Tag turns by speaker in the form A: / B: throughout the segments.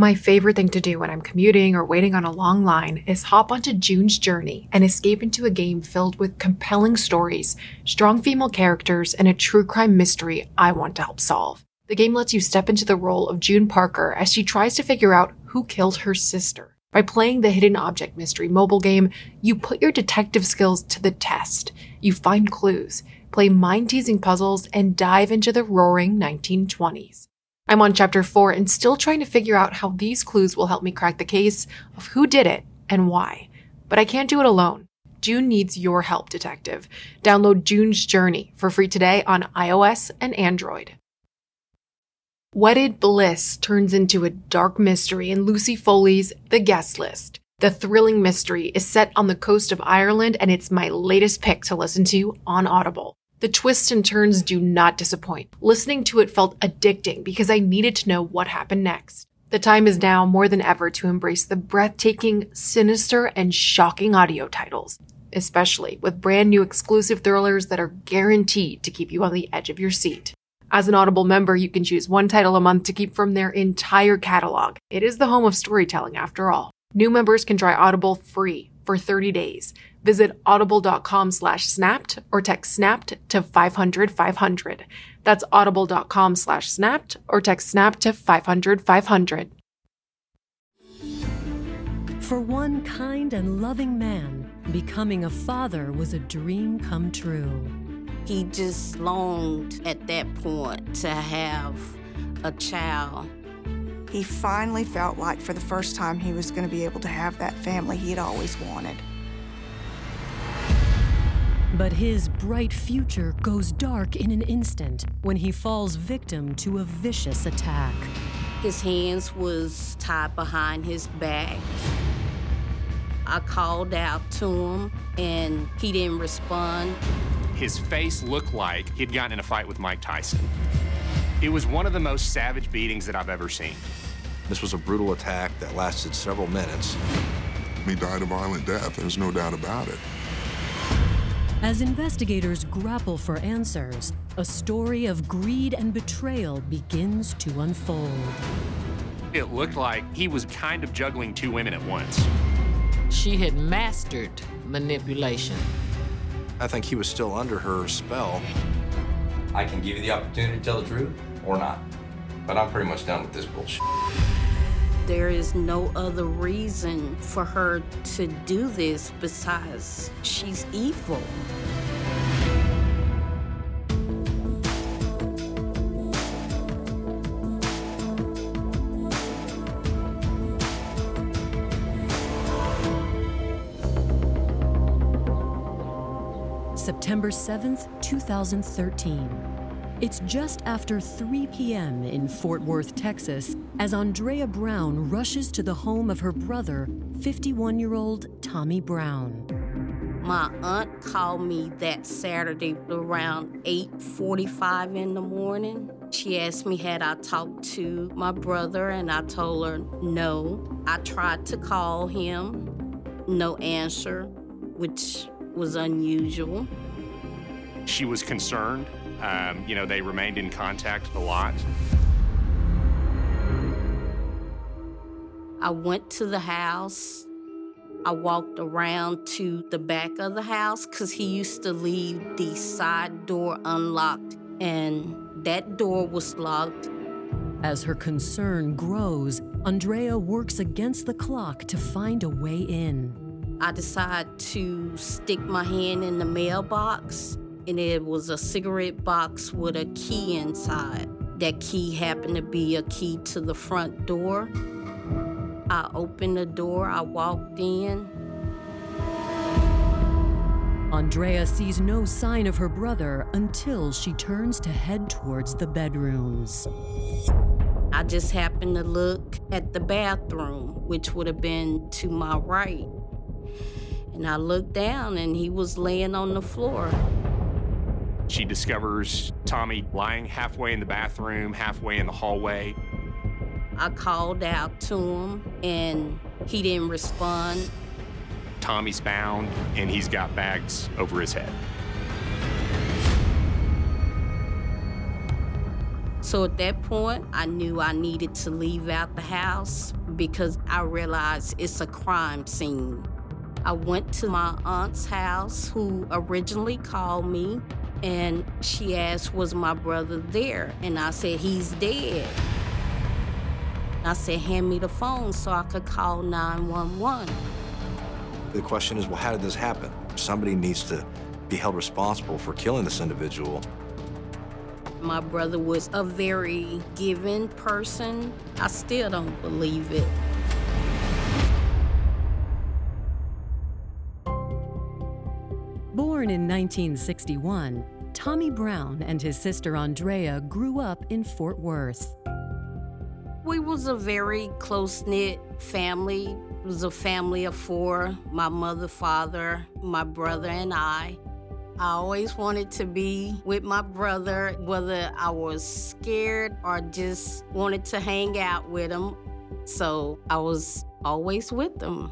A: My favorite thing to do when I'm commuting or waiting on a long line is hop onto June's Journey and escape into a game filled with compelling stories, strong female characters, and a true crime mystery I want to help solve. The game lets you step into the role of June Parker as she tries to figure out who killed her sister. By playing the Hidden Object Mystery mobile game, you put your detective skills to the test. You find clues, play mind teasing puzzles, and dive into the roaring 1920s. I'm on chapter 4 and still trying to figure out how these clues will help me crack the case of who did it and why. But I can't do it alone. June needs your help, detective. Download June's Journey for free today on iOS and Android. Wedded Bliss turns into a dark mystery in Lucy Foley's The Guest List. The thrilling mystery is set on the coast of Ireland and it's my latest pick to listen to on Audible. The twists and turns do not disappoint. Listening to it felt addicting because I needed to know what happened next. The time is now more than ever to embrace the breathtaking, sinister, and shocking audio titles, especially with brand new exclusive thrillers that are guaranteed to keep you on the edge of your seat. As an Audible member, you can choose one title a month to keep from their entire catalog. It is the home of storytelling after all. New members can try Audible free for 30 days. Visit audible.com slash snapped or text snapped to 500 500. That's audible.com slash snapped or text snapped to 500 500.
B: For one kind and loving man, becoming a father was a dream come true.
C: He just longed at that point to have a child.
D: He finally felt like for the first time he was going to be able to have that family he'd always wanted.
B: But his bright future goes dark in an instant when he falls victim to a vicious attack.
C: His hands was tied behind his back. I called out to him and he didn't respond.
E: His face looked like he'd gotten in a fight with Mike Tyson. It was one of the most savage beatings that I've ever seen.
F: This was a brutal attack that lasted several minutes.
G: He died a violent death, there's no doubt about it.
B: As investigators grapple for answers, a story of greed and betrayal begins to unfold.
E: It looked like he was kind of juggling two women at once.
H: She had mastered manipulation.
F: I think he was still under her spell.
I: I can give you the opportunity to tell the truth or not. But I'm pretty much done with this bullshit.
C: There is no other reason for her to do this besides she's evil.
B: September 7th, 2013. It's just after 3 p.m. in Fort Worth, Texas, as Andrea Brown rushes to the home of her brother, 51 year old Tommy Brown.
C: My aunt called me that Saturday around 8:45 in the morning. She asked me had I talked to my brother and I told her no. I tried to call him, no answer, which was unusual.
E: She was concerned. Um, you know, they remained in contact a lot.
C: I went to the house. I walked around to the back of the house because he used to leave the side door unlocked, and that door was locked.
B: As her concern grows, Andrea works against the clock to find a way in.
C: I decide to stick my hand in the mailbox, and it was a cigarette box with a key inside. That key happened to be a key to the front door. I opened the door, I walked in.
B: Andrea sees no sign of her brother until she turns to head towards the bedrooms.
C: I just happened to look at the bathroom, which would have been to my right. And I looked down and he was laying on the floor.
E: She discovers Tommy lying halfway in the bathroom, halfway in the hallway.
C: I called out to him and he didn't respond.
E: Tommy's bound and he's got bags over his head.
C: So at that point, I knew I needed to leave out the house because I realized it's a crime scene. I went to my aunt's house, who originally called me, and she asked, Was my brother there? And I said, He's dead. I said, Hand me the phone so I could call 911.
F: The question is, well, how did this happen? Somebody needs to be held responsible for killing this individual.
C: My brother was a very giving person. I still don't believe it.
B: Born in 1961, Tommy Brown and his sister Andrea grew up in Fort Worth.
C: We was a very close-knit family. It was a family of four, my mother, father, my brother, and I. I always wanted to be with my brother, whether I was scared or just wanted to hang out with him. So I was always with him.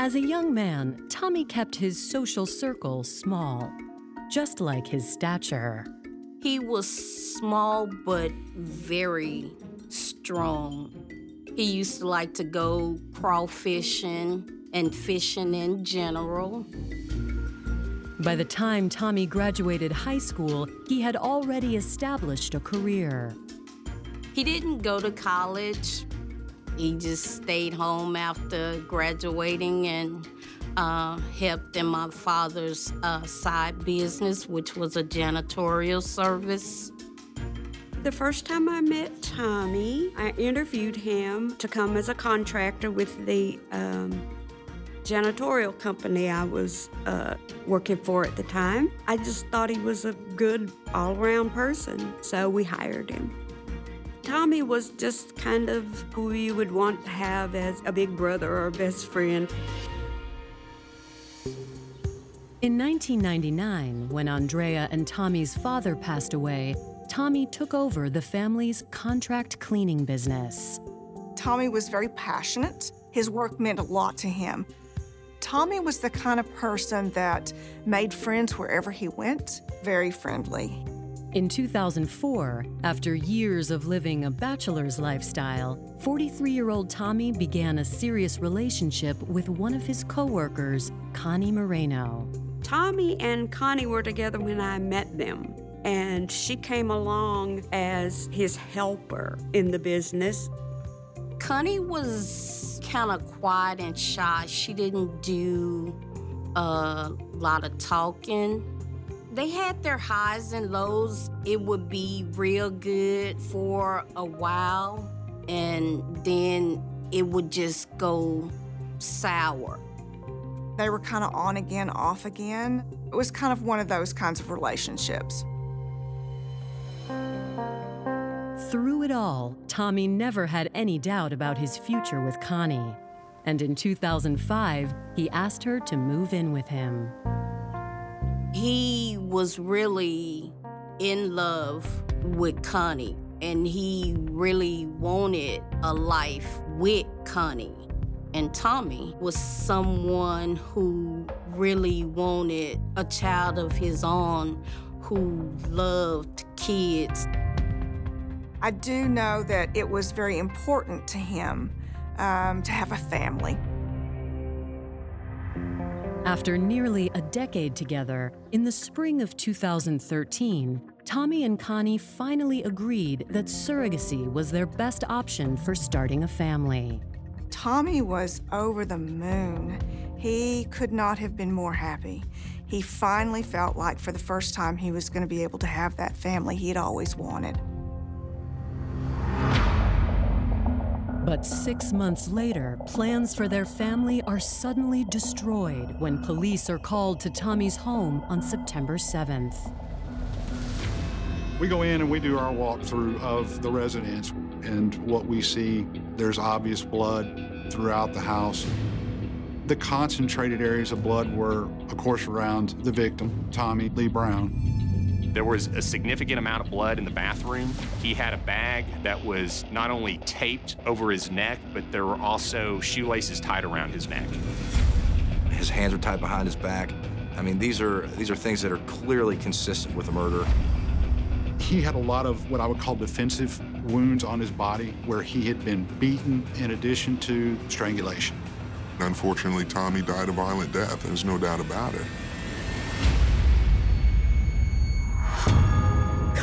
B: As a young man, Tommy kept his social circle small, just like his stature.
C: He was small but very strong. He used to like to go crawfishing and fishing in general.
B: By the time Tommy graduated high school, he had already established a career.
C: He didn't go to college. He just stayed home after graduating and uh, helped in my father's uh, side business, which was a janitorial service.
J: The first time I met Tommy, I interviewed him to come as a contractor with the um, janitorial company I was uh, working for at the time. I just thought he was a good all around person, so we hired him. Tommy was just kind of who you would want to have as a big brother or a best friend.
B: In 1999, when Andrea and Tommy's father passed away, Tommy took over the family's contract cleaning business.
D: Tommy was very passionate. His work meant a lot to him. Tommy was the kind of person that made friends wherever he went, very friendly.
B: In 2004, after years of living a bachelor's lifestyle, 43 year old Tommy began a serious relationship with one of his coworkers, Connie Moreno.
J: Tommy and Connie were together when I met them, and she came along as his helper in the business.
C: Connie was kind of quiet and shy. She didn't do a lot of talking. They had their highs and lows. It would be real good for a while, and then it would just go sour.
D: They were kind of on again, off again. It was kind of one of those kinds of relationships.
B: Through it all, Tommy never had any doubt about his future with Connie. And in 2005, he asked her to move in with him.
C: He was really in love with Connie, and he really wanted a life with Connie. And Tommy was someone who really wanted a child of his own who loved kids.
D: I do know that it was very important to him um, to have a family.
B: After nearly a decade together, in the spring of 2013, Tommy and Connie finally agreed that surrogacy was their best option for starting a family.
D: Tommy was over the moon. He could not have been more happy. He finally felt like for the first time he was going to be able to have that family he had always wanted.
B: But six months later, plans for their family are suddenly destroyed when police are called to Tommy's home on September 7th.
K: We go in and we do our walkthrough of the residence, and what we see, there's obvious blood throughout the house. The concentrated areas of blood were, of course, around the victim, Tommy Lee Brown.
E: There was a significant amount of blood in the bathroom. He had a bag that was not only taped over his neck, but there were also shoelaces tied around his neck.
F: His hands were tied behind his back. I mean, these are these are things that are clearly consistent with a murder.
K: He had a lot of what I would call defensive wounds on his body where he had been beaten in addition to strangulation.
G: Unfortunately, Tommy died a violent death. There's no doubt about it.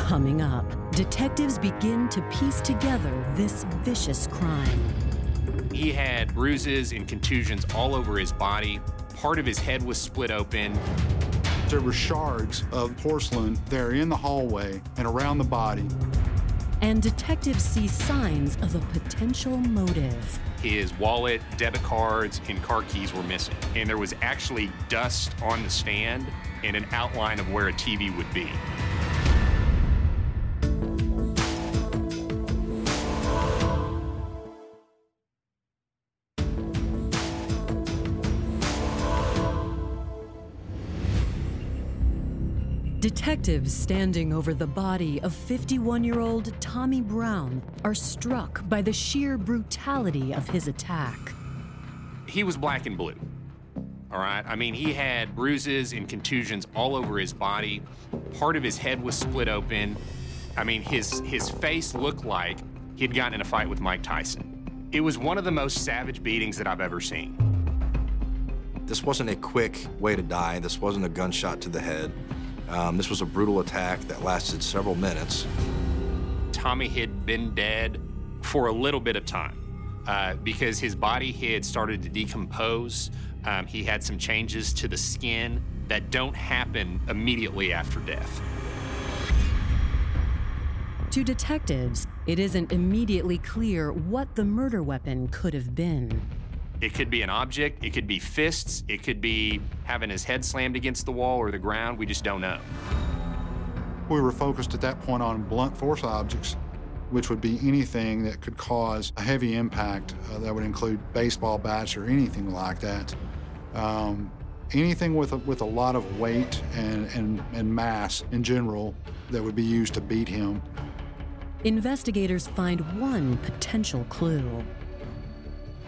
B: Coming up, detectives begin to piece together this vicious crime.
E: He had bruises and contusions all over his body. Part of his head was split open.
K: There were shards of porcelain there in the hallway and around the body.
B: And detectives see signs of a potential motive.
E: His wallet, debit cards, and car keys were missing. And there was actually dust on the stand and an outline of where a TV would be.
B: Detectives standing over the body of 51 year old Tommy Brown are struck by the sheer brutality of his attack.
E: He was black and blue. All right. I mean, he had bruises and contusions all over his body. Part of his head was split open. I mean, his his face looked like he'd gotten in a fight with Mike Tyson. It was one of the most savage beatings that I've ever seen.
F: This wasn't a quick way to die. This wasn't a gunshot to the head. Um, this was a brutal attack that lasted several minutes.
E: Tommy had been dead for a little bit of time uh, because his body had started to decompose. Um, he had some changes to the skin that don't happen immediately after death.
B: To detectives, it isn't immediately clear what the murder weapon could have been.
E: It could be an object, it could be fists, it could be having his head slammed against the wall or the ground. We just don't know.
K: We were focused at that point on blunt force objects, which would be anything that could cause a heavy impact. Uh, that would include baseball bats or anything like that. Um, anything with a, with a lot of weight and, and, and mass in general that would be used to beat him.
B: Investigators find one potential clue.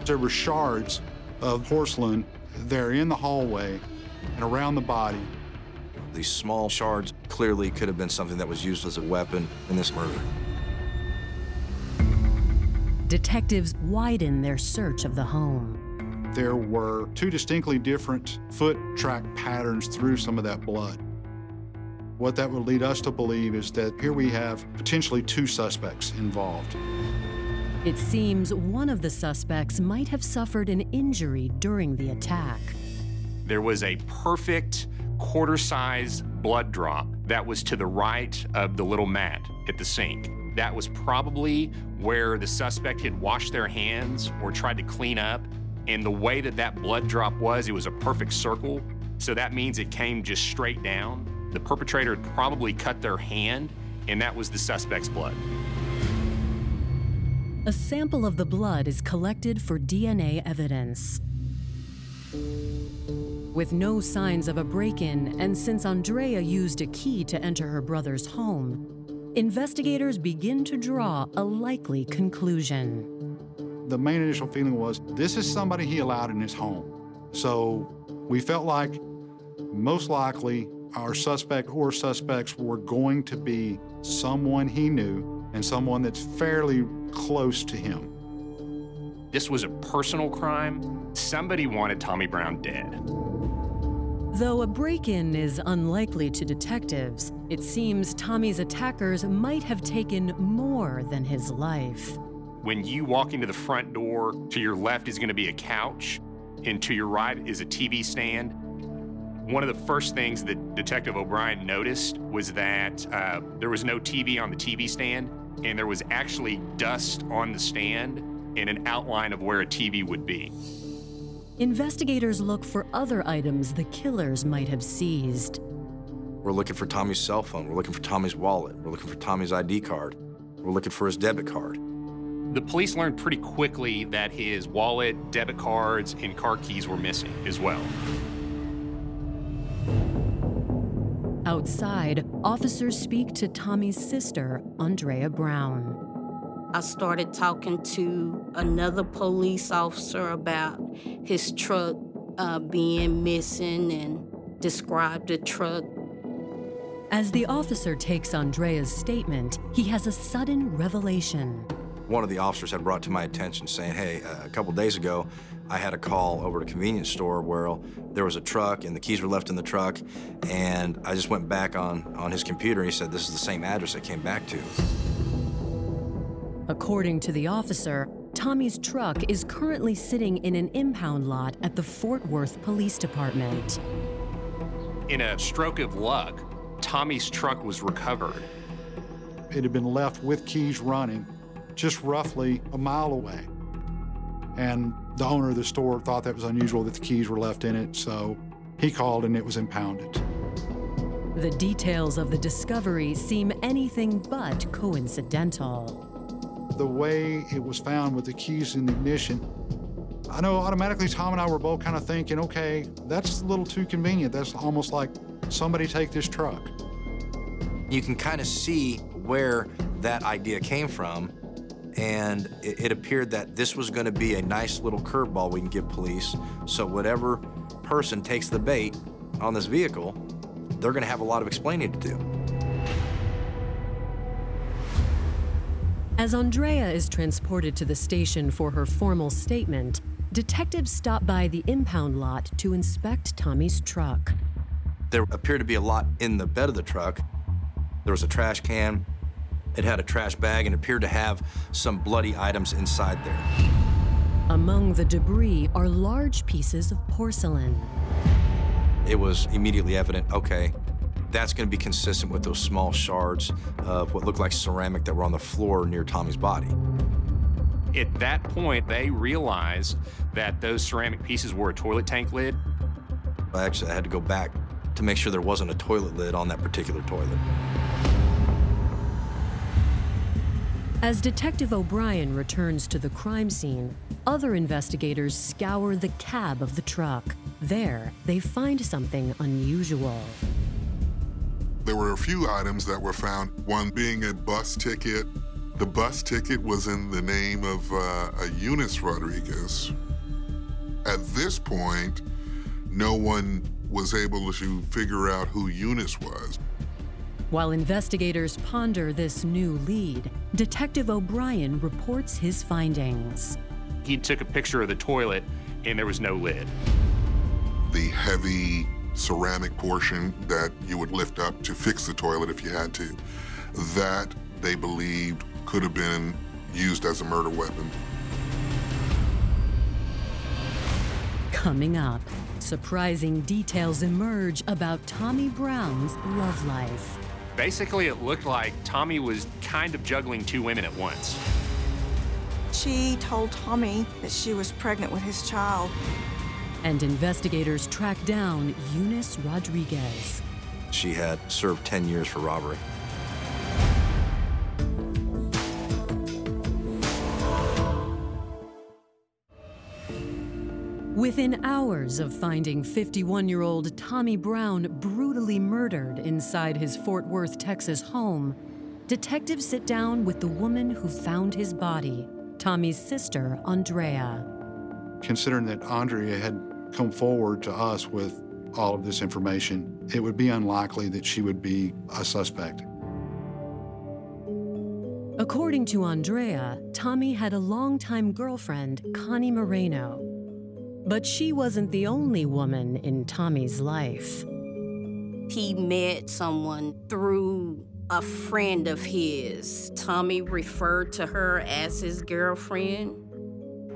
K: There were shards of porcelain there in the hallway and around the body.
F: These small shards clearly could have been something that was used as a weapon in this murder.
B: Detectives widen their search of the home.
K: There were two distinctly different foot track patterns through some of that blood. What that would lead us to believe is that here we have potentially two suspects involved.
B: It seems one of the suspects might have suffered an injury during the attack.
E: There was a perfect quarter size blood drop that was to the right of the little mat at the sink. That was probably where the suspect had washed their hands or tried to clean up. And the way that that blood drop was, it was a perfect circle. So that means it came just straight down. The perpetrator had probably cut their hand, and that was the suspect's blood.
B: A sample of the blood is collected for DNA evidence. With no signs of a break in, and since Andrea used a key to enter her brother's home, investigators begin to draw a likely conclusion.
K: The main initial feeling was this is somebody he allowed in his home. So we felt like most likely our suspect or suspects were going to be someone he knew and someone that's fairly close to him.
E: This was a personal crime. Somebody wanted Tommy Brown dead.
B: Though a break in is unlikely to detectives, it seems Tommy's attackers might have taken more than his life.
E: When you walk into the front door, to your left is going to be a couch, and to your right is a TV stand. One of the first things that Detective O'Brien noticed was that uh, there was no TV on the TV stand, and there was actually dust on the stand and an outline of where a TV would be.
B: Investigators look for other items the killers might have seized.
F: We're looking for Tommy's cell phone. We're looking for Tommy's wallet. We're looking for Tommy's ID card. We're looking for his debit card.
E: The police learned pretty quickly that his wallet, debit cards, and car keys were missing as well.
B: Outside, officers speak to Tommy's sister, Andrea Brown.
C: I started talking to another police officer about his truck uh, being missing and described the truck.
B: As the officer takes Andrea's statement, he has a sudden revelation.
F: One of the officers had brought to my attention saying, hey, uh, a couple days ago, I had a call over to a convenience store where there was a truck and the keys were left in the truck. And I just went back on, on his computer and he said, this is the same address I came back to.
B: According to the officer, Tommy's truck is currently sitting in an impound lot at the Fort Worth Police Department.
E: In a stroke of luck, Tommy's truck was recovered.
K: It had been left with keys running just roughly a mile away. And the owner of the store thought that was unusual that the keys were left in it, so he called and it was impounded.
B: The details of the discovery seem anything but coincidental.
K: The way it was found with the keys in the ignition, I know automatically Tom and I were both kind of thinking, okay, that's a little too convenient. That's almost like somebody take this truck.
F: You can kind of see where that idea came from and it, it appeared that this was going to be a nice little curveball we can give police. So whatever person takes the bait on this vehicle, they're going to have a lot of explaining to do.
B: As Andrea is transported to the station for her formal statement, detectives stop by the impound lot to inspect Tommy's truck.
F: There appeared to be a lot in the bed of the truck. There was a trash can, it had a trash bag and appeared to have some bloody items inside there.
B: Among the debris are large pieces of porcelain.
F: It was immediately evident, okay, that's going to be consistent with those small shards of what looked like ceramic that were on the floor near Tommy's body.
E: At that point, they realized that those ceramic pieces were a toilet tank lid.
F: I actually had to go back to make sure there wasn't a toilet lid on that particular toilet.
B: As Detective O'Brien returns to the crime scene, other investigators scour the cab of the truck. There, they find something unusual.
G: There were a few items that were found, one being a bus ticket. The bus ticket was in the name of uh, a Eunice Rodriguez. At this point, no one was able to figure out who Eunice was.
B: While investigators ponder this new lead, Detective O'Brien reports his findings.
E: He took a picture of the toilet and there was no lid.
G: The heavy ceramic portion that you would lift up to fix the toilet if you had to, that they believed could have been used as a murder weapon.
B: Coming up, surprising details emerge about Tommy Brown's love life.
E: Basically, it looked like Tommy was kind of juggling two women at once.
D: She told Tommy that she was pregnant with his child.
B: And investigators tracked down Eunice Rodriguez.
F: She had served 10 years for robbery.
B: Within hours of finding 51 year old Tommy Brown brutally murdered inside his Fort Worth, Texas home, detectives sit down with the woman who found his body, Tommy's sister, Andrea.
K: Considering that Andrea had come forward to us with all of this information, it would be unlikely that she would be a suspect.
B: According to Andrea, Tommy had a longtime girlfriend, Connie Moreno. But she wasn't the only woman in Tommy's life.
C: He met someone through a friend of his. Tommy referred to her as his girlfriend.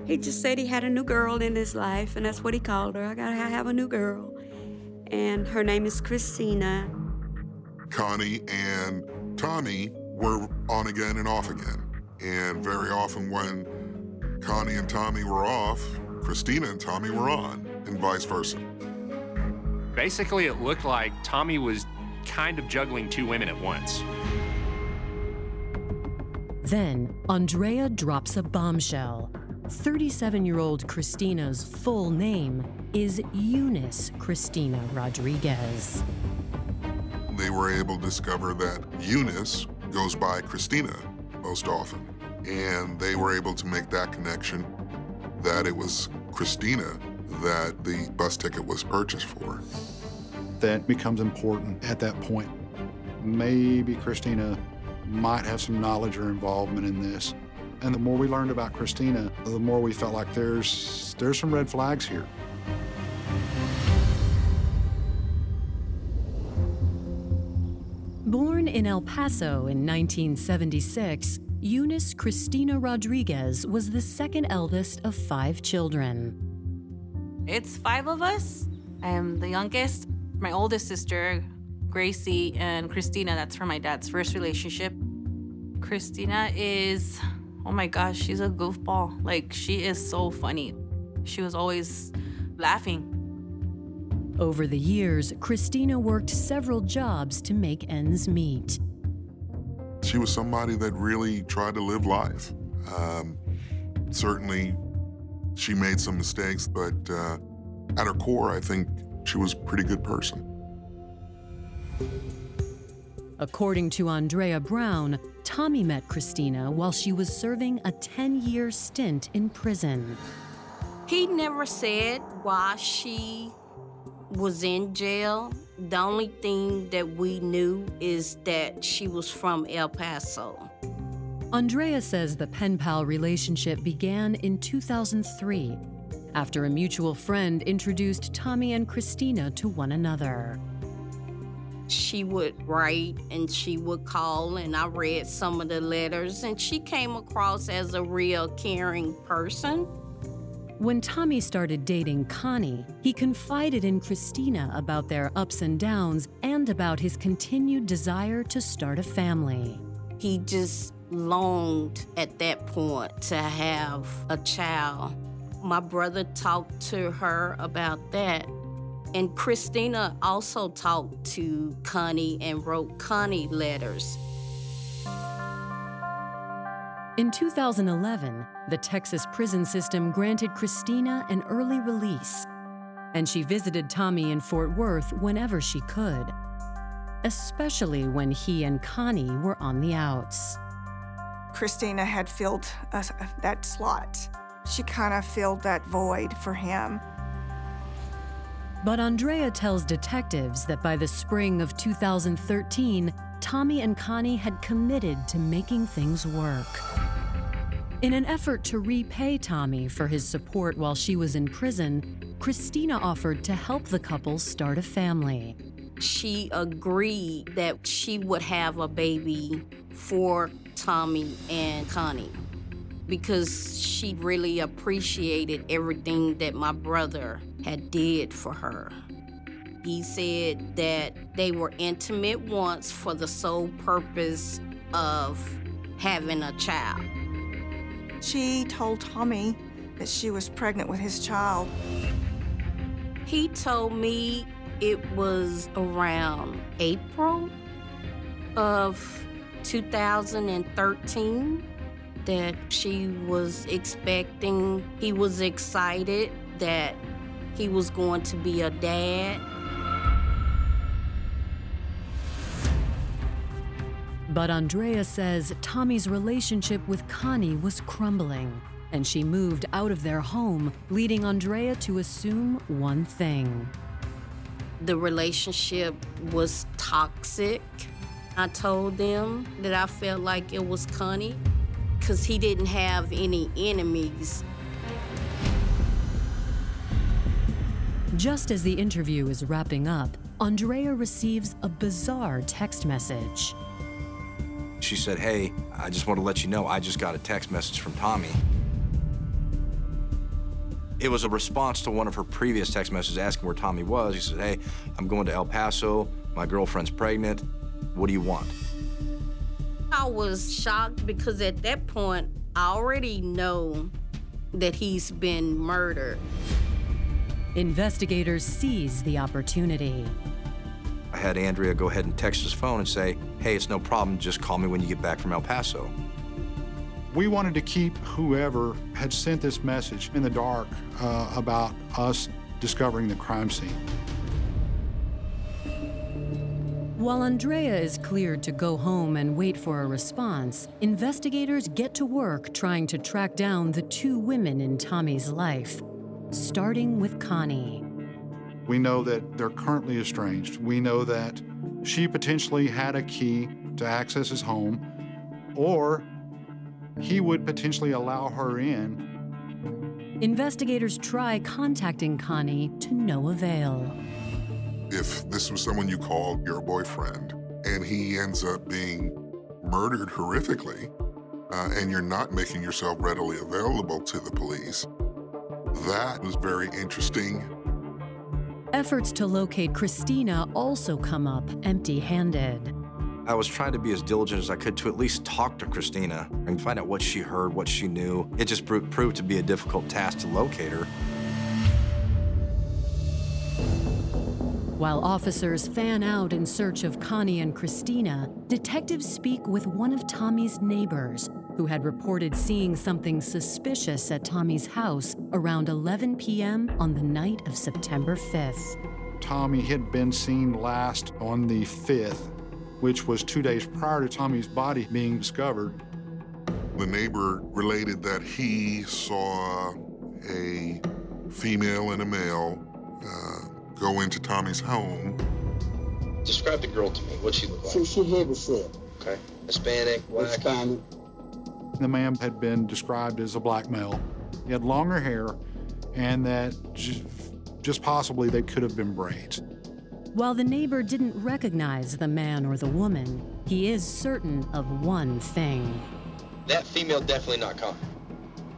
J: He just said he had a new girl in his life, and that's what he called her. I gotta have a new girl. And her name is Christina.
G: Connie and Tommy were on again and off again. And very often when Connie and Tommy were off, Christina and Tommy were on, and vice versa.
E: Basically, it looked like Tommy was kind of juggling two women at once.
B: Then, Andrea drops a bombshell. 37 year old Christina's full name is Eunice Christina Rodriguez.
G: They were able to discover that Eunice goes by Christina most often. And they were able to make that connection that it was Christina that the bus ticket was purchased for.
K: That becomes important at that point. maybe Christina might have some knowledge or involvement in this. And the more we learned about Christina, the more we felt like there's, there's some red flags here.
B: Born in El Paso in 1976, Eunice Christina Rodriguez was the second eldest of five children.
L: It's five of us. I am the youngest. My oldest sister, Gracie, and Christina, that's from my dad's first relationship. Christina is, oh my gosh, she's a goofball. Like, she is so funny. She was always laughing.
B: Over the years, Christina worked several jobs to make ends meet.
G: She was somebody that really tried to live life. Um, certainly, she made some mistakes, but uh, at her core, I think she was a pretty good person.
B: According to Andrea Brown, Tommy met Christina while she was serving a 10 year stint in prison.
C: He never said why she was in jail. The only thing that we knew is that she was from El Paso.
B: Andrea says the pen pal relationship began in 2003 after a mutual friend introduced Tommy and Christina to one another.
C: She would write and she would call, and I read some of the letters, and she came across as a real caring person.
B: When Tommy started dating Connie, he confided in Christina about their ups and downs and about his continued desire to start a family.
C: He just longed at that point to have a child. My brother talked to her about that. And Christina also talked to Connie and wrote Connie letters.
B: In 2011, the Texas prison system granted Christina an early release, and she visited Tommy in Fort Worth whenever she could, especially when he and Connie were on the outs.
D: Christina had filled uh, that slot. She kind of filled that void for him.
B: But Andrea tells detectives that by the spring of 2013, Tommy and Connie had committed to making things work. In an effort to repay Tommy for his support while she was in prison, Christina offered to help the couple start a family.
C: She agreed that she would have a baby for Tommy and Connie because she really appreciated everything that my brother had did for her. He said that they were intimate once for the sole purpose of having a child.
D: She told Tommy that she was pregnant with his child.
C: He told me it was around April of 2013 that she was expecting. He was excited that he was going to be a dad.
B: But Andrea says Tommy's relationship with Connie was crumbling, and she moved out of their home, leading Andrea to assume one thing.
C: The relationship was toxic. I told them that I felt like it was Connie because he didn't have any enemies.
B: Just as the interview is wrapping up, Andrea receives a bizarre text message.
F: She said, Hey, I just want to let you know I just got a text message from Tommy. It was a response to one of her previous text messages asking where Tommy was. He said, Hey, I'm going to El Paso. My girlfriend's pregnant. What do you want?
C: I was shocked because at that point, I already know that he's been murdered.
B: Investigators seize the opportunity.
F: I had Andrea go ahead and text his phone and say, hey, it's no problem, just call me when you get back from El Paso.
K: We wanted to keep whoever had sent this message in the dark uh, about us discovering the crime scene.
B: While Andrea is cleared to go home and wait for a response, investigators get to work trying to track down the two women in Tommy's life, starting with Connie.
K: We know that they're currently estranged. We know that she potentially had a key to access his home, or he would potentially allow her in.
B: Investigators try contacting Connie to no avail.
G: If this was someone you called your boyfriend and he ends up being murdered horrifically, uh, and you're not making yourself readily available to the police, that was very interesting.
B: Efforts to locate Christina also come up empty handed.
F: I was trying to be as diligent as I could to at least talk to Christina and find out what she heard, what she knew. It just proved, proved to be a difficult task to locate her.
B: While officers fan out in search of Connie and Christina, detectives speak with one of Tommy's neighbors who had reported seeing something suspicious at Tommy's house around 11 p.m. on the night of September 5th.
K: Tommy had been seen last on the 5th, which was two days prior to Tommy's body being discovered.
G: The neighbor related that he saw a female and a male uh, go into Tommy's home.
M: Describe the girl to me. What she look like?
N: So She, she heavy set.
M: Okay. Hispanic, black.
N: Hispanic.
K: The man had been described as a black male. He had longer hair, and that just possibly they could have been braids.
B: While the neighbor didn't recognize the man or the woman, he is certain of one thing.
M: That female definitely not Connie.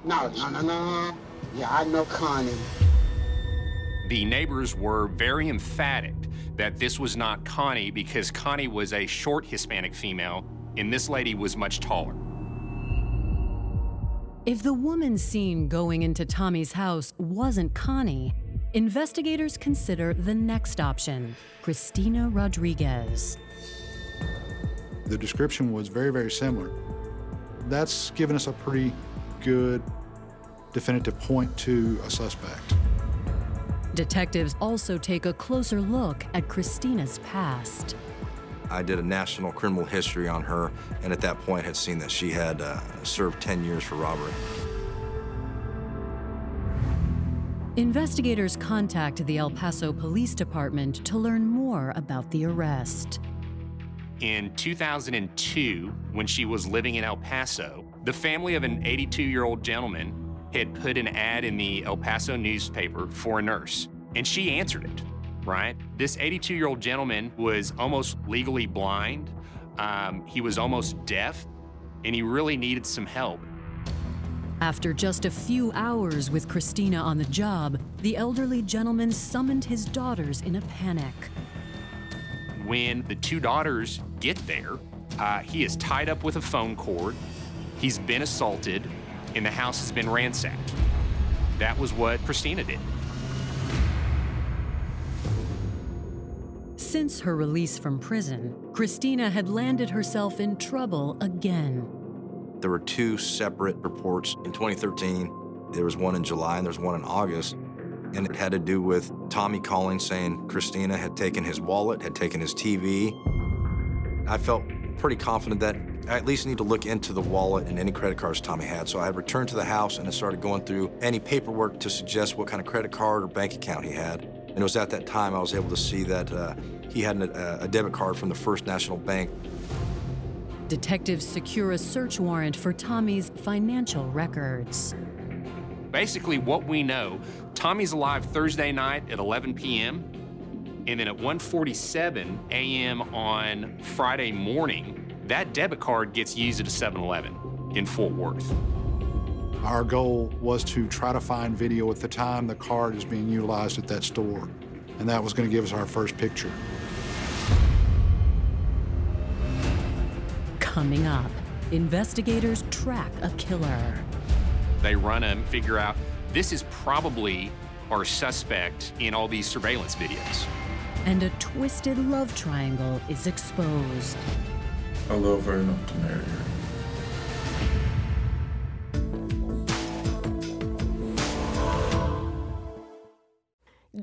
N: No, no, no, no. Yeah, I know Connie.
E: The neighbors were very emphatic that this was not Connie because Connie was a short Hispanic female and this lady was much taller.
B: If the woman seen going into Tommy's house wasn't Connie, investigators consider the next option Christina Rodriguez.
K: The description was very, very similar. That's given us a pretty good definitive point to a suspect.
B: Detectives also take a closer look at Christina's past.
F: I did a national criminal history on her, and at that point had seen that she had uh, served 10 years for robbery.
B: Investigators contact the El Paso Police Department to learn more about the arrest.
E: In 2002, when she was living in El Paso, the family of an 82 year old gentleman had put an ad in the El Paso newspaper for a nurse, and she answered it, right? This 82 year old gentleman was almost legally blind, um, he was almost deaf, and he really needed some help.
B: After just a few hours with Christina on the job, the elderly gentleman summoned his daughters in a panic.
E: When the two daughters get there, uh, he is tied up with a phone cord, he's been assaulted, and the house has been ransacked. That was what Christina did.
B: Since her release from prison, Christina had landed herself in trouble again.
F: There were two separate reports in 2013. There was one in July and there's one in August. And it had to do with Tommy calling saying Christina had taken his wallet, had taken his TV. I felt pretty confident that I at least need to look into the wallet and any credit cards Tommy had. So I returned to the house and I started going through any paperwork to suggest what kind of credit card or bank account he had. And it was at that time I was able to see that uh, he had a, a debit card from the First National Bank.
B: Detectives secure a search warrant for Tommy's financial records.
E: Basically, what we know, Tommy's alive Thursday night at 11 p.m. And then at 1:47 a.m. on Friday morning, that debit card gets used at a 7-Eleven in Fort Worth.
K: Our goal was to try to find video at the time the card is being utilized at that store, and that was going to give us our first picture.
B: Coming up, investigators track a killer.
E: They run him, figure out this is probably our suspect in all these surveillance videos.
B: And a twisted love triangle is exposed.
O: I love her enough to marry her.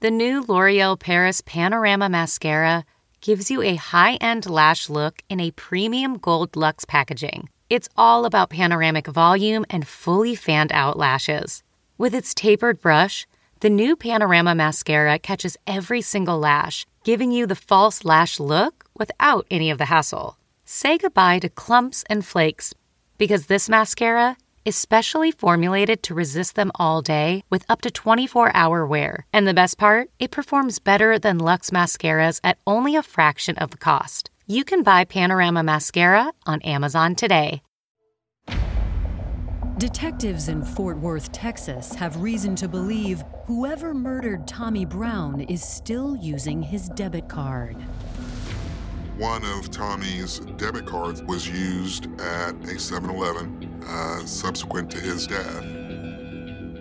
P: The new L'Oreal Paris Panorama Mascara gives you a high-end lash look in a premium gold luxe packaging. It's all about panoramic volume and fully fanned out lashes. With its tapered brush, the new Panorama Mascara catches every single lash, giving you the false lash look without any of the hassle. Say goodbye to clumps and flakes because this mascara is specially formulated to resist them all day with up to 24 hour wear. And the best part, it performs better than Luxe mascaras at only a fraction of the cost. You can buy Panorama Mascara on Amazon today.
B: Detectives in Fort Worth, Texas have reason to believe whoever murdered Tommy Brown is still using his debit card.
G: One of Tommy's debit cards was used at a 7 Eleven uh, subsequent to his death.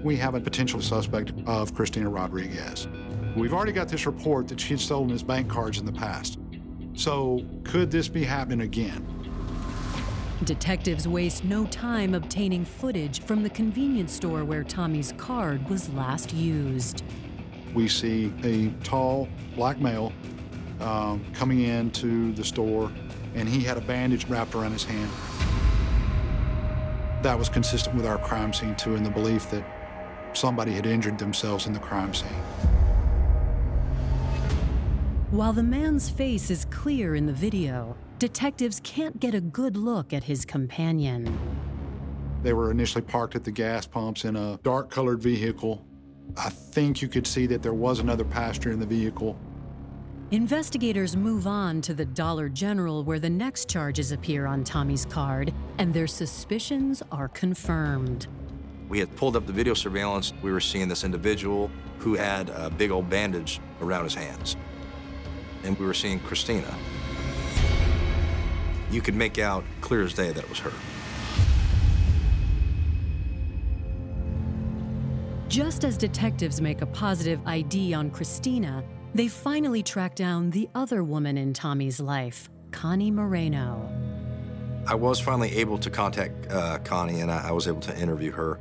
K: We have a potential suspect of Christina Rodriguez. We've already got this report that she had stolen his bank cards in the past. So, could this be happening again?
B: Detectives waste no time obtaining footage from the convenience store where Tommy's card was last used.
K: We see a tall black male um, coming into the store, and he had a bandage wrapped around his hand. That was consistent with our crime scene, too, in the belief that somebody had injured themselves in the crime scene.
B: While the man's face is clear in the video, detectives can't get a good look at his companion.
K: They were initially parked at the gas pumps in a dark colored vehicle. I think you could see that there was another passenger in the vehicle.
B: Investigators move on to the Dollar General where the next charges appear on Tommy's card, and their suspicions are confirmed.
F: We had pulled up the video surveillance. We were seeing this individual who had a big old bandage around his hands. And we were seeing Christina. You could make out clear as day that it was her.
B: Just as detectives make a positive ID on Christina, they finally track down the other woman in Tommy's life, Connie Moreno.
F: I was finally able to contact uh, Connie and I, I was able to interview her.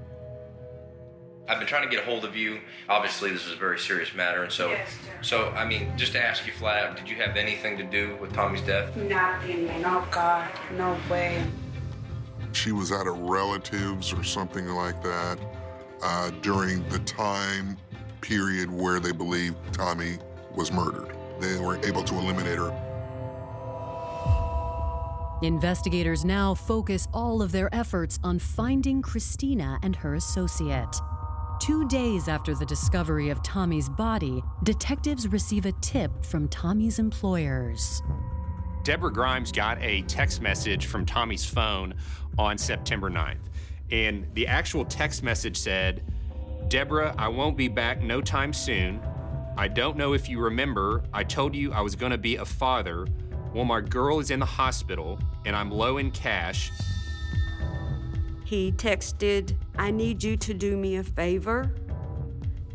I: I've been trying to get a hold of you. Obviously, this is a very serious matter, and so,
J: Yes,
I: so I mean, just to ask you flat out, did you have anything to do with Tommy's death?
J: Nothing, man. Oh, God. No way.
G: She was at a relative's or something like that uh, during the time period where they believed Tommy was murdered. They were able to eliminate her.
B: Investigators now focus all of their efforts on finding Christina and her associate. Two days after the discovery of Tommy's body, detectives receive a tip from Tommy's employers.
E: Deborah Grimes got a text message from Tommy's phone on September 9th. And the actual text message said, Deborah, I won't be back no time soon. I don't know if you remember, I told you I was going to be a father. Well, my girl is in the hospital and I'm low in cash.
J: He texted, I need you to do me a favor.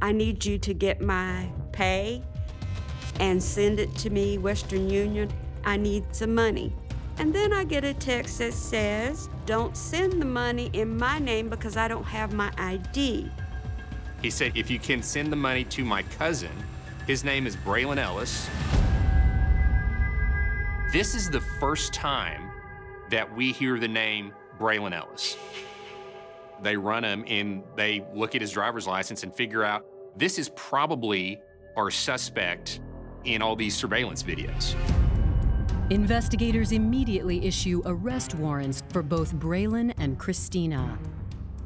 J: I need you to get my pay and send it to me, Western Union. I need some money. And then I get a text that says, Don't send the money in my name because I don't have my ID.
E: He said, if you can send the money to my cousin, his name is Braylon Ellis. This is the first time that we hear the name Braylon Ellis. They run him and they look at his driver's license and figure out this is probably our suspect in all these surveillance videos.
B: Investigators immediately issue arrest warrants for both Braylon and Christina.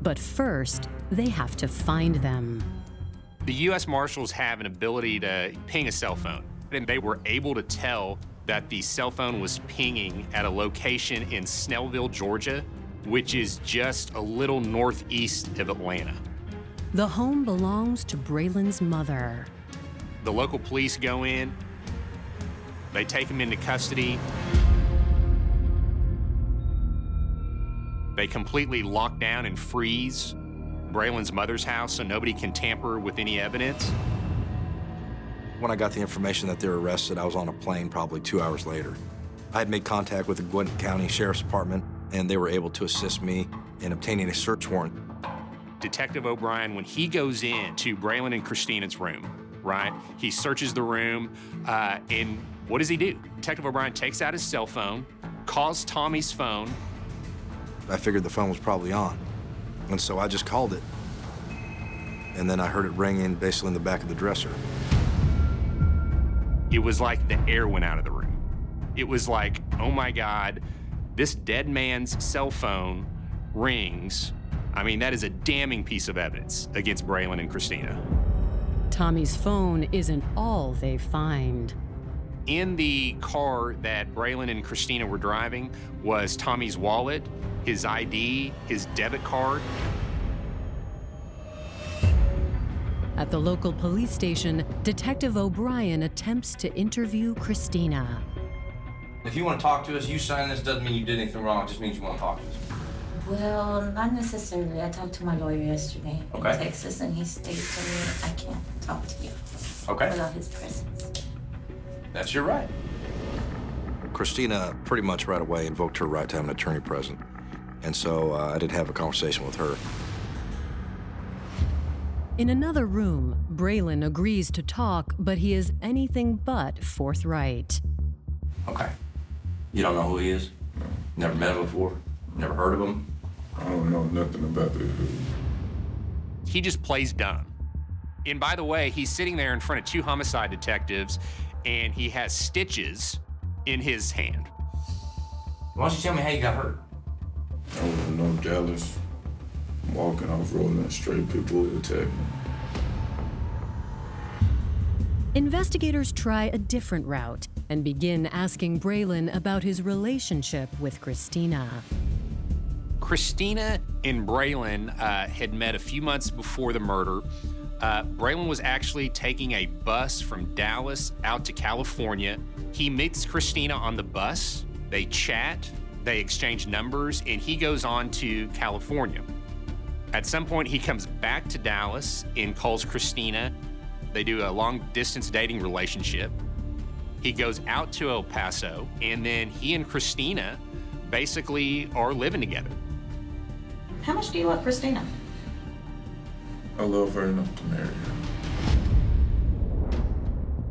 B: But first, they have to find them.
E: The U.S. Marshals have an ability to ping a cell phone, and they were able to tell that the cell phone was pinging at a location in Snellville, Georgia, which is just a little northeast of Atlanta.
B: The home belongs to Braylon's mother.
E: The local police go in, they take him into custody. They completely lock down and freeze Braylon's mother's house so nobody can tamper with any evidence.
F: When I got the information that they were arrested, I was on a plane probably two hours later. I had made contact with the Gwinnett County Sheriff's Department, and they were able to assist me in obtaining a search warrant.
E: Detective O'Brien, when he goes in to Braylon and Christina's room, right, he searches the room, uh, and what does he do? Detective O'Brien takes out his cell phone, calls Tommy's phone.
F: I figured the phone was probably on, and so I just called it. And then I heard it ringing basically in the back of the dresser.
E: It was like the air went out of the room. It was like, oh my God, this dead man's cell phone rings. I mean, that is a damning piece of evidence against Braylon and Christina.
B: Tommy's phone isn't all they find.
E: In the car that Braylon and Christina were driving was Tommy's wallet, his ID, his debit card.
B: At the local police station, Detective O'Brien attempts to interview Christina.
I: If you want to talk to us, you sign this doesn't mean you did anything wrong. It just means you want to talk to us.
Q: Well, not necessarily. I talked to my lawyer yesterday
I: Okay.
Q: in Texas, and he stated to me I can't talk to you
I: Okay.
Q: without his presence.
I: That's your right.
F: Christina pretty much right away invoked her right to have an attorney present. And so uh, I did have a conversation with her.
B: In another room, Braylon agrees to talk, but he is anything but forthright.
I: Okay. You don't know who he is? Never met him before? Never heard of him?
O: I don't know nothing about the
E: He just plays dumb. And by the way, he's sitting there in front of two homicide detectives and he has stitches in his hand.
I: Why don't you tell me how you got hurt?
O: I was in North Dallas. I'm walking off rolling straight, people would attack me.
B: Investigators try a different route and begin asking Braylon about his relationship with Christina.
E: Christina and Braylon uh, had met a few months before the murder. Uh, Braylon was actually taking a bus from Dallas out to California. He meets Christina on the bus. They chat, they exchange numbers, and he goes on to California. At some point, he comes back to Dallas and calls Christina. They do a long distance dating relationship. He goes out to El Paso, and then he and Christina basically are living together.
Q: How much do you love Christina?
O: I love her enough to marry her.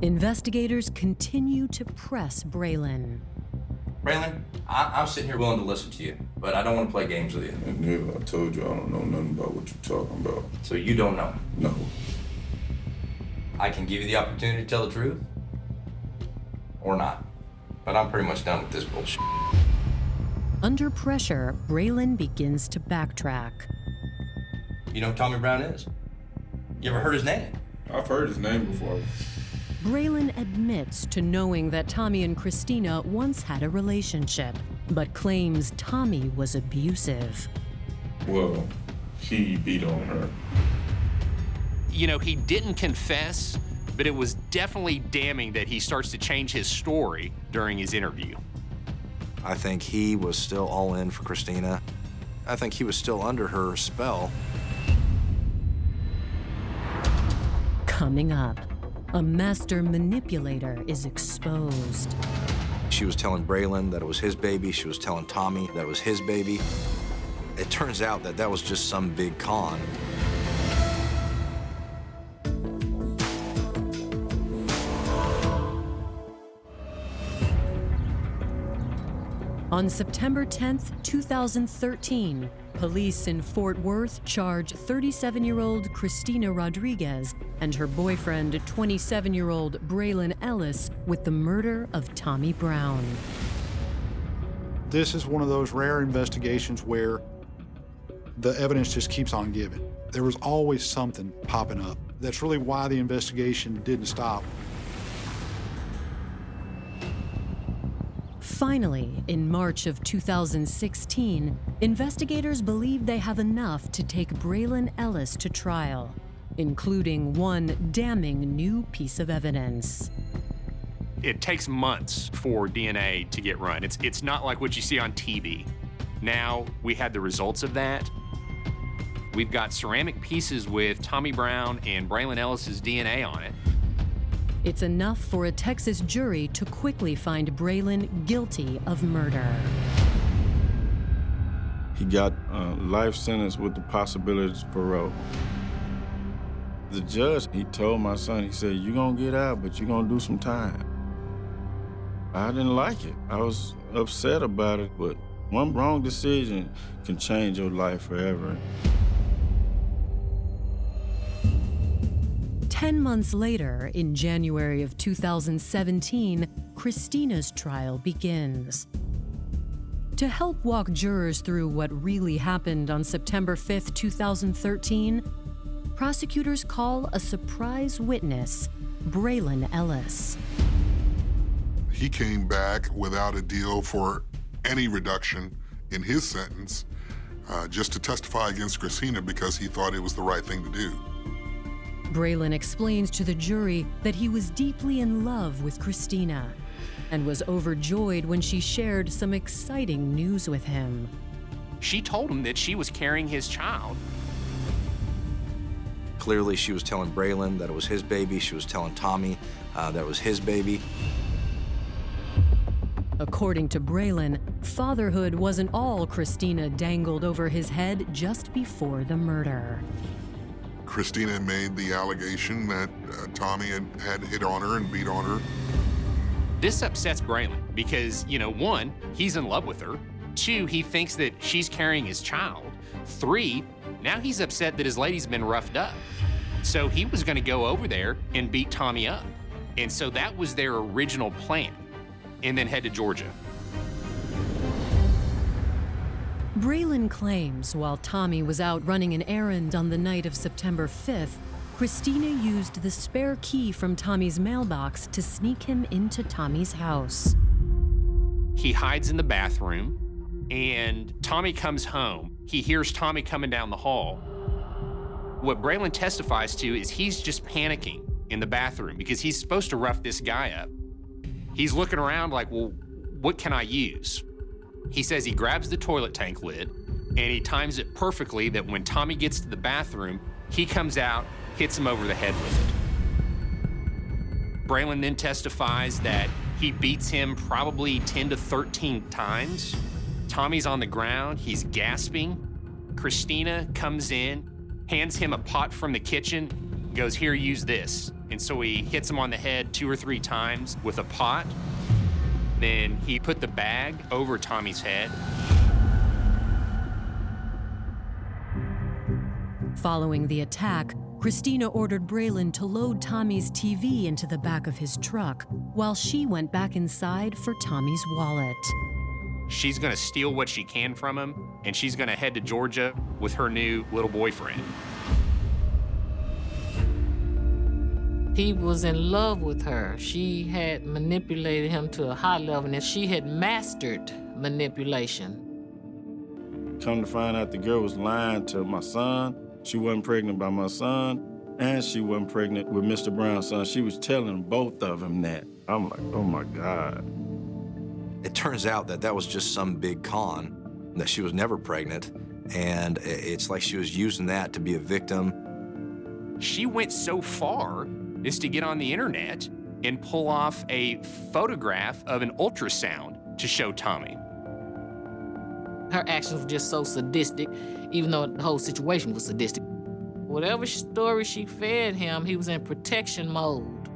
B: Investigators continue to press Braylon.
I: Braylon, I- I'm sitting here willing to listen to you, but I don't want to play games with you.
O: And nigga, I told you I don't know nothing about what you're talking about.
I: So you don't know?
O: No.
I: I can give you the opportunity to tell the truth or not. But I'm pretty much done with this bullshit.
B: Under pressure, Braylon begins to backtrack.
I: You know who Tommy Brown is? You ever heard his name?
O: I've heard his name before.
B: Braylon admits to knowing that Tommy and Christina once had a relationship, but claims Tommy was abusive.
O: Well, he beat on her.
E: you know, he didn't confess, but it was definitely damning that he starts to change his story during his interview.
F: I think he was still all in for Christina. I think he was still under her spell.
B: Coming up, a master manipulator is exposed.
F: She was telling Braylon that it was his baby. She was telling Tommy that it was his baby. It turns out that that was just some big con.
B: On September 10th, 2013, police in Fort Worth charge 37 year old Christina Rodriguez and her boyfriend, 27 year old Braylon Ellis, with the murder of Tommy Brown.
K: This is one of those rare investigations where the evidence just keeps on giving. There was always something popping up. That's really why the investigation didn't stop.
B: Finally, in March of 2016, investigators believe they have enough to take Braylon Ellis to trial, including one damning new piece of evidence.
E: It takes months for DNA to get run. It's, it's not like what you see on TV. Now we had the results of that. We've got ceramic pieces with Tommy Brown and Braylon Ellis's DNA on it.
B: It's enough for a Texas jury to quickly find Braylon guilty of murder.
O: He got a life sentence with the possibility of parole. The judge, he told my son, he said, you're gonna get out, but you're gonna do some time. I didn't like it. I was upset about it, but one wrong decision can change your life forever.
B: Ten months later, in January of 2017, Christina's trial begins. To help walk jurors through what really happened on September 5, 2013, prosecutors call a surprise witness, Braylon Ellis.
G: He came back without a deal for any reduction in his sentence uh, just to testify against Christina because he thought it was the right thing to do.
B: Braylon explains to the jury that he was deeply in love with Christina and was overjoyed when she shared some exciting news with him.
E: She told him that she was carrying his child.
F: Clearly, she was telling Braylon that it was his baby. She was telling Tommy uh, that it was his baby.
B: According to Braylon, fatherhood wasn't all Christina dangled over his head just before the murder.
G: Christina made the allegation that uh, Tommy had, had hit on her and beat on her.
E: This upsets Braylon because, you know, one, he's in love with her. Two, he thinks that she's carrying his child. Three, now he's upset that his lady's been roughed up. So he was going to go over there and beat Tommy up. And so that was their original plan, and then head to Georgia.
B: Braylon claims while Tommy was out running an errand on the night of September 5th, Christina used the spare key from Tommy's mailbox to sneak him into Tommy's house.
E: He hides in the bathroom, and Tommy comes home. He hears Tommy coming down the hall. What Braylon testifies to is he's just panicking in the bathroom because he's supposed to rough this guy up. He's looking around like, well, what can I use? He says he grabs the toilet tank lid and he times it perfectly that when Tommy gets to the bathroom, he comes out, hits him over the head with it. Braylon then testifies that he beats him probably 10 to 13 times. Tommy's on the ground, he's gasping. Christina comes in, hands him a pot from the kitchen, goes, Here, use this. And so he hits him on the head two or three times with a pot. Then he put the bag over Tommy's head.
B: Following the attack, Christina ordered Braylon to load Tommy's TV into the back of his truck while she went back inside for Tommy's wallet.
E: She's gonna steal what she can from him, and she's gonna head to Georgia with her new little boyfriend.
H: He was in love with her. She had manipulated him to a high level, and she had mastered manipulation.
O: Come to find out the girl was lying to my son. She wasn't pregnant by my son, and she wasn't pregnant with Mr. Brown's son. She was telling both of them that. I'm like, oh my God.
F: It turns out that that was just some big con, that she was never pregnant, and it's like she was using that to be a victim.
E: She went so far as to get on the internet and pull off a photograph of an ultrasound to show Tommy.
H: Her actions were just so sadistic, even though the whole situation was sadistic. Whatever story she fed him, he was in protection mode.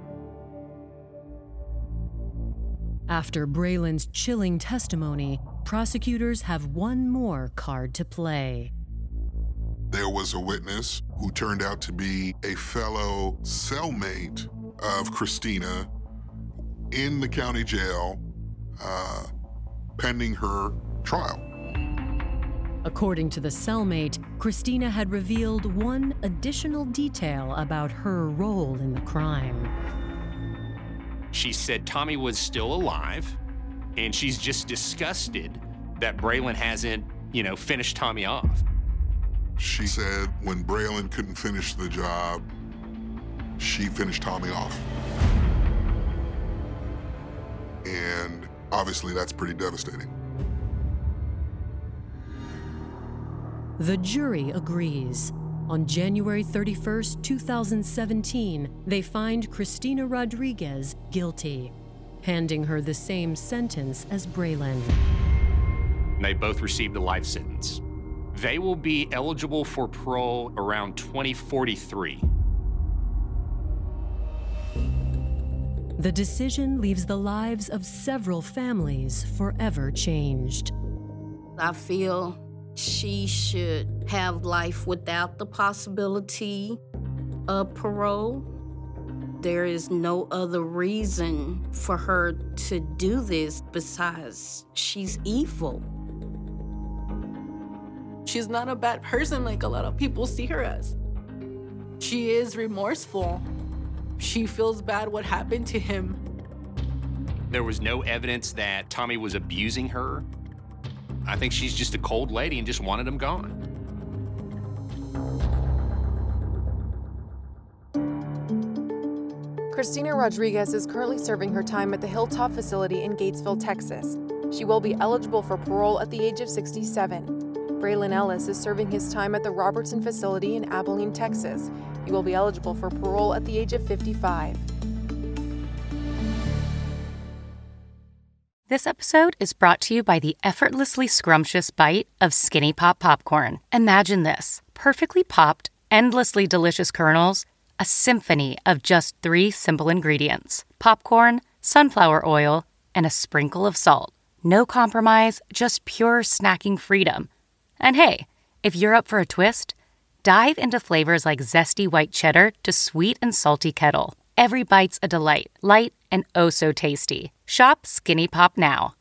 B: After Braylon's chilling testimony, prosecutors have one more card to play.
G: There was a witness who turned out to be a fellow cellmate of Christina in the county jail uh, pending her trial.
B: According to the cellmate, Christina had revealed one additional detail about her role in the crime.
E: She said Tommy was still alive, and she's just disgusted that Braylon hasn't, you know, finished Tommy off.
G: She said when Braylon couldn't finish the job, she finished Tommy off. And obviously, that's pretty devastating.
B: The jury agrees. On January 31, 2017, they find Christina Rodriguez guilty, handing her the same sentence as Braylon.
E: They both received a life sentence. They will be eligible for parole around 2043.
B: The decision leaves the lives of several families forever changed.
C: I feel she should have life without the possibility of parole. There is no other reason for her to do this besides she's evil.
L: She's not a bad person like a lot of people see her as. She is remorseful. She feels bad what happened to him.
E: There was no evidence that Tommy was abusing her. I think she's just a cold lady and just wanted him gone.
A: Christina Rodriguez is currently serving her time at the Hilltop facility in Gatesville, Texas. She will be eligible for parole at the age of 67. Braylon Ellis is serving his time at the Robertson facility in Abilene, Texas. He will be eligible for parole at the age of 55.
P: This episode is brought to you by the effortlessly scrumptious bite of Skinny Pop Popcorn. Imagine this perfectly popped, endlessly delicious kernels, a symphony of just three simple ingredients popcorn, sunflower oil, and a sprinkle of salt. No compromise, just pure snacking freedom. And hey, if you're up for a twist, dive into flavors like zesty white cheddar to sweet and salty kettle. Every bite's a delight, light and oh so tasty. Shop Skinny Pop now.